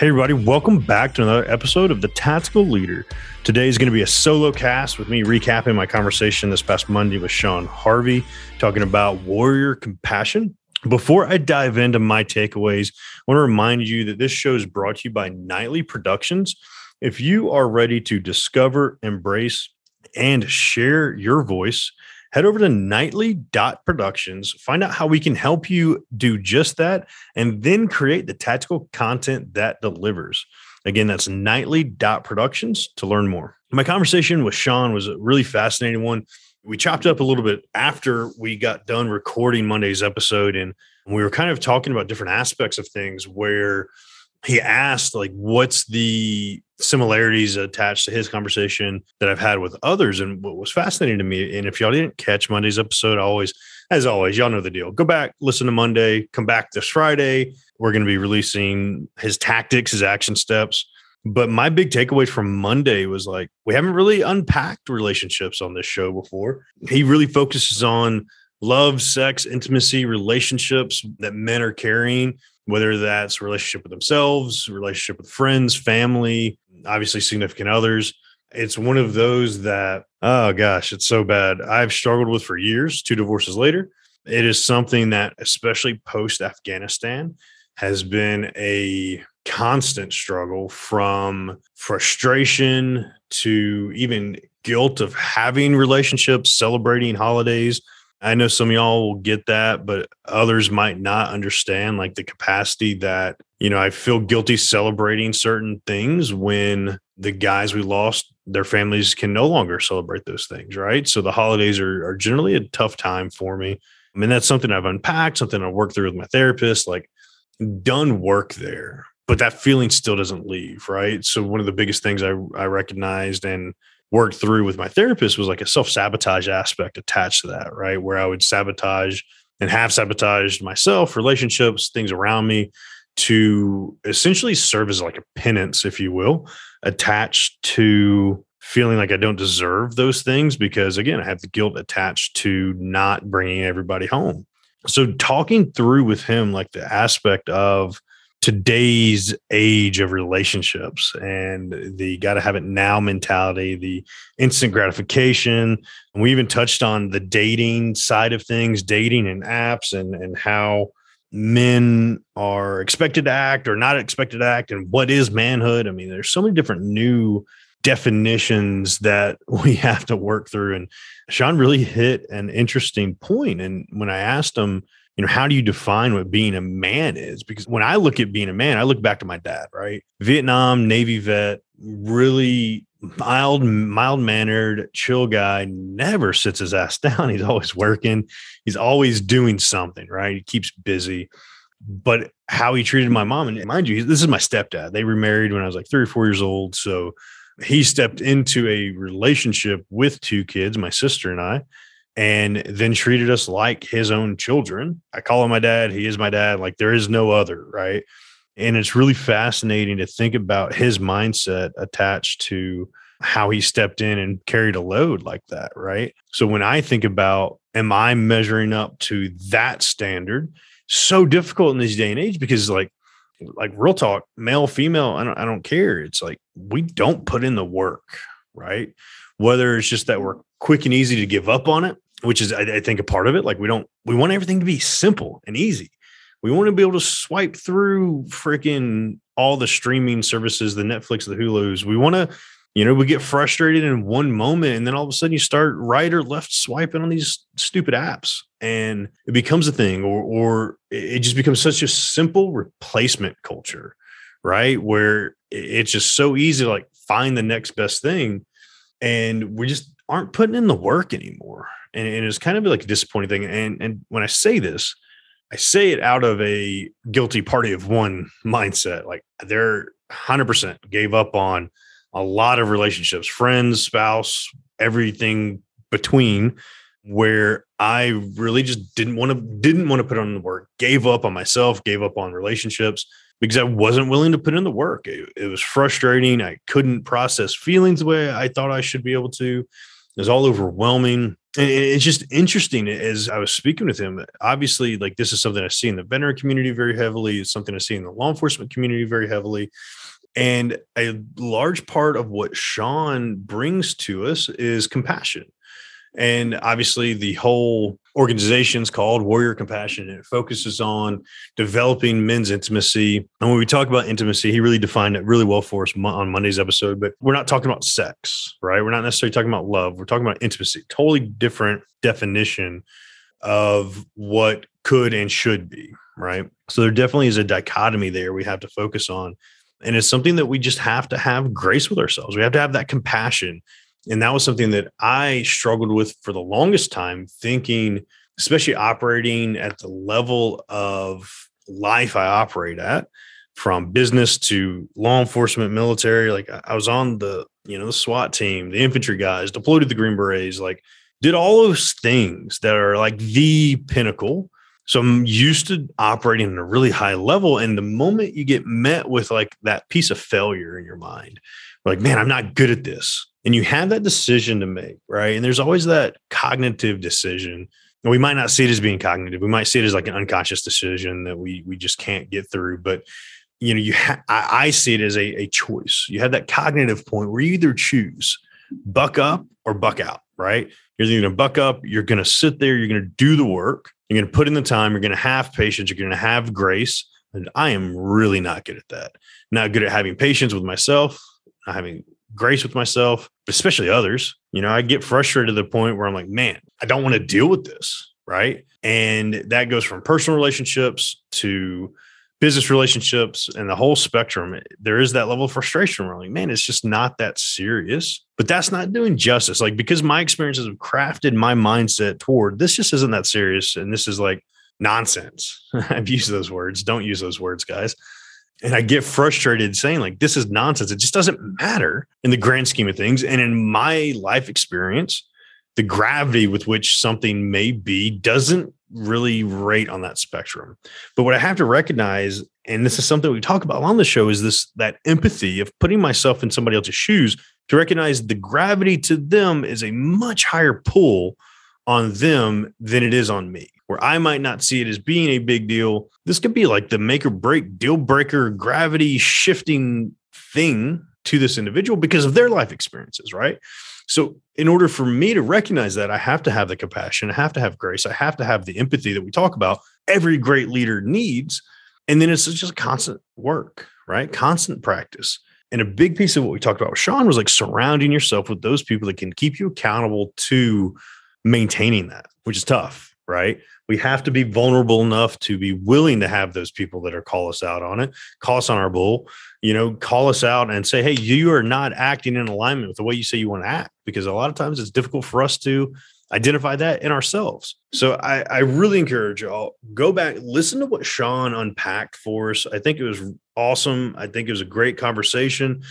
Hey, everybody, welcome back to another episode of The Tactical Leader. Today is going to be a solo cast with me recapping my conversation this past Monday with Sean Harvey, talking about warrior compassion. Before I dive into my takeaways, I want to remind you that this show is brought to you by Nightly Productions. If you are ready to discover, embrace, and share your voice, head over to nightly.productions, find out how we can help you do just that, and then create the tactical content that delivers. Again, that's nightly.productions to learn more. My conversation with Sean was a really fascinating one. We chopped up a little bit after we got done recording Monday's episode, and we were kind of talking about different aspects of things where he asked like what's the similarities attached to his conversation that I've had with others? And what was fascinating to me and if y'all didn't catch Monday's episode I always as always y'all know the deal. Go back listen to Monday come back this Friday. We're going to be releasing his tactics his action steps. But my big takeaway from Monday was like we haven't really unpacked relationships on this show before. He really focuses on love sex intimacy relationships that men are carrying whether that's relationship with themselves, relationship with friends, family, obviously significant others. It's one of those that, oh gosh, it's so bad. I've struggled with for years, two divorces later. It is something that, especially post Afghanistan, has been a constant struggle from frustration to even guilt of having relationships, celebrating holidays, I know some of y'all will get that, but others might not understand like the capacity that, you know, I feel guilty celebrating certain things when the guys we lost, their families can no longer celebrate those things, right? So the holidays are, are generally a tough time for me. I mean, that's something I've unpacked, something I worked through with my therapist, like done work there, but that feeling still doesn't leave, right? So one of the biggest things I, I recognized and worked through with my therapist was like a self sabotage aspect attached to that, right? Where I would sabotage and have sabotaged myself, relationships, things around me to essentially serve as like a penance, if you will, attached to feeling like I don't deserve those things because, again, I have the guilt attached to not bringing everybody home. So, talking through with him, like the aspect of today's age of relationships and the got to have it now mentality, the instant gratification. And we even touched on the dating side of things, dating and apps, and and how men are expected to act or not expected to act, and what is manhood. I mean, there's so many different new definitions that we have to work through. And Sean really hit an interesting point. And when I asked him, you know, how do you define what being a man is? Because when I look at being a man, I look back to my dad, right? Vietnam, Navy vet, really mild, mild mannered, chill guy, never sits his ass down. He's always working, he's always doing something, right? He keeps busy. But how he treated my mom, and mind you, this is my stepdad. They remarried when I was like three or four years old. So he stepped into a relationship with two kids, my sister and I, and then treated us like his own children. I call him my dad. He is my dad. Like there is no other, right? And it's really fascinating to think about his mindset attached to how he stepped in and carried a load like that, right? So when I think about, am I measuring up to that standard? So difficult in this day and age because, like, like real talk, male, female, I don't, I don't care. It's like we don't put in the work, right? Whether it's just that we're quick and easy to give up on it, which is I, I think a part of it. Like we don't we want everything to be simple and easy. We want to be able to swipe through freaking all the streaming services, the Netflix, the Hulu's. We want to, you know, we get frustrated in one moment and then all of a sudden you start right or left swiping on these stupid apps and it becomes a thing or or it just becomes such a simple replacement culture, right? Where it's just so easy to like find the next best thing and we just aren't putting in the work anymore. And, and it's kind of like a disappointing thing. And and when I say this, I say it out of a guilty party of one mindset. Like they're 100% gave up on a lot of relationships, friends, spouse, everything between where I really just didn't want to didn't want to put on the work, gave up on myself, gave up on relationships because I wasn't willing to put in the work. It, it was frustrating. I couldn't process feelings the way I thought I should be able to. It was all overwhelming. And it's just interesting as I was speaking with him. Obviously, like this is something I see in the veteran community very heavily. It's something I see in the law enforcement community very heavily. And a large part of what Sean brings to us is compassion. And obviously, the whole organization is called Warrior Compassion, and it focuses on developing men's intimacy. And when we talk about intimacy, he really defined it really well for us on Monday's episode. But we're not talking about sex, right? We're not necessarily talking about love. We're talking about intimacy, totally different definition of what could and should be, right? So there definitely is a dichotomy there we have to focus on. And it's something that we just have to have grace with ourselves. We have to have that compassion and that was something that I struggled with for the longest time, thinking, especially operating at the level of life I operate at, from business to law enforcement, military. Like I was on the, you know, the SWAT team, the infantry guys, deployed to the Green Berets, like did all those things that are like the pinnacle. So I'm used to operating at a really high level. And the moment you get met with like that piece of failure in your mind, like, man, I'm not good at this and you have that decision to make, right? And there's always that cognitive decision. And we might not see it as being cognitive. We might see it as like an unconscious decision that we we just can't get through. But you know, you ha- I, I see it as a, a choice. You have that cognitive point where you either choose buck up or buck out, right? You're either going to buck up, you're going to sit there, you're going to do the work, you're going to put in the time, you're going to have patience, you're going to have grace. And I am really not good at that. Not good at having patience with myself, not having grace with myself, especially others. You know, I get frustrated to the point where I'm like, man, I don't want to deal with this. Right. And that goes from personal relationships to business relationships and the whole spectrum. There is that level of frustration where like, man, it's just not that serious. But that's not doing justice. Like, because my experiences have crafted my mindset toward this just isn't that serious. And this is like nonsense. I've used those words. Don't use those words, guys and I get frustrated saying like this is nonsense. It just doesn't matter in the grand scheme of things. And in my life experience, the gravity with which something may be doesn't really rate on that spectrum. But what I have to recognize, and this is something we talk about on the show, is this that empathy of putting myself in somebody else's shoes to recognize the gravity to them is a much higher pull on them than it is on me where I might not see it as being a big deal. This could be like the make or break, deal breaker, gravity shifting thing to this individual because of their life experiences, right? So, in order for me to recognize that, I have to have the compassion, I have to have grace, I have to have the empathy that we talk about. Every great leader needs. And then it's just constant work, right? Constant practice. And a big piece of what we talked about with Sean was like surrounding yourself with those people that can keep you accountable to maintaining that, which is tough, right? we have to be vulnerable enough to be willing to have those people that are call us out on it, call us on our bull, you know, call us out and say, hey, you are not acting in alignment with the way you say you want to act. Because a lot of times it's difficult for us to identify that in ourselves. So I, I really encourage y'all go back, listen to what Sean unpacked for us. I think it was awesome. I think it was a great conversation.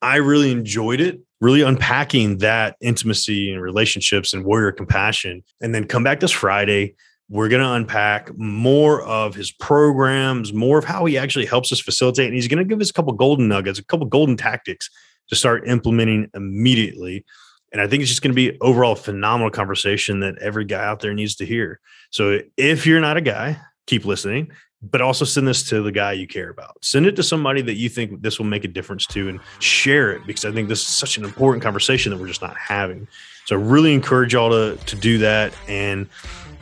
I really enjoyed it, really unpacking that intimacy and relationships and warrior compassion. And then come back this Friday we're going to unpack more of his programs, more of how he actually helps us facilitate. And he's going to give us a couple golden nuggets, a couple golden tactics to start implementing immediately. And I think it's just going to be overall phenomenal conversation that every guy out there needs to hear. So if you're not a guy, keep listening, but also send this to the guy you care about. Send it to somebody that you think this will make a difference to and share it because I think this is such an important conversation that we're just not having. So I really encourage y'all to, to do that. And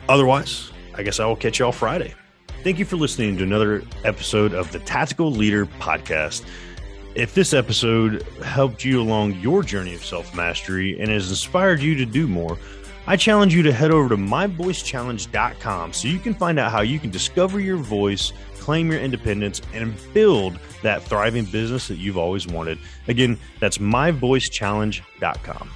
Otherwise, I guess I will catch you all Friday. Thank you for listening to another episode of the Tactical Leader Podcast. If this episode helped you along your journey of self mastery and has inspired you to do more, I challenge you to head over to myvoicechallenge.com so you can find out how you can discover your voice, claim your independence, and build that thriving business that you've always wanted. Again, that's myvoicechallenge.com.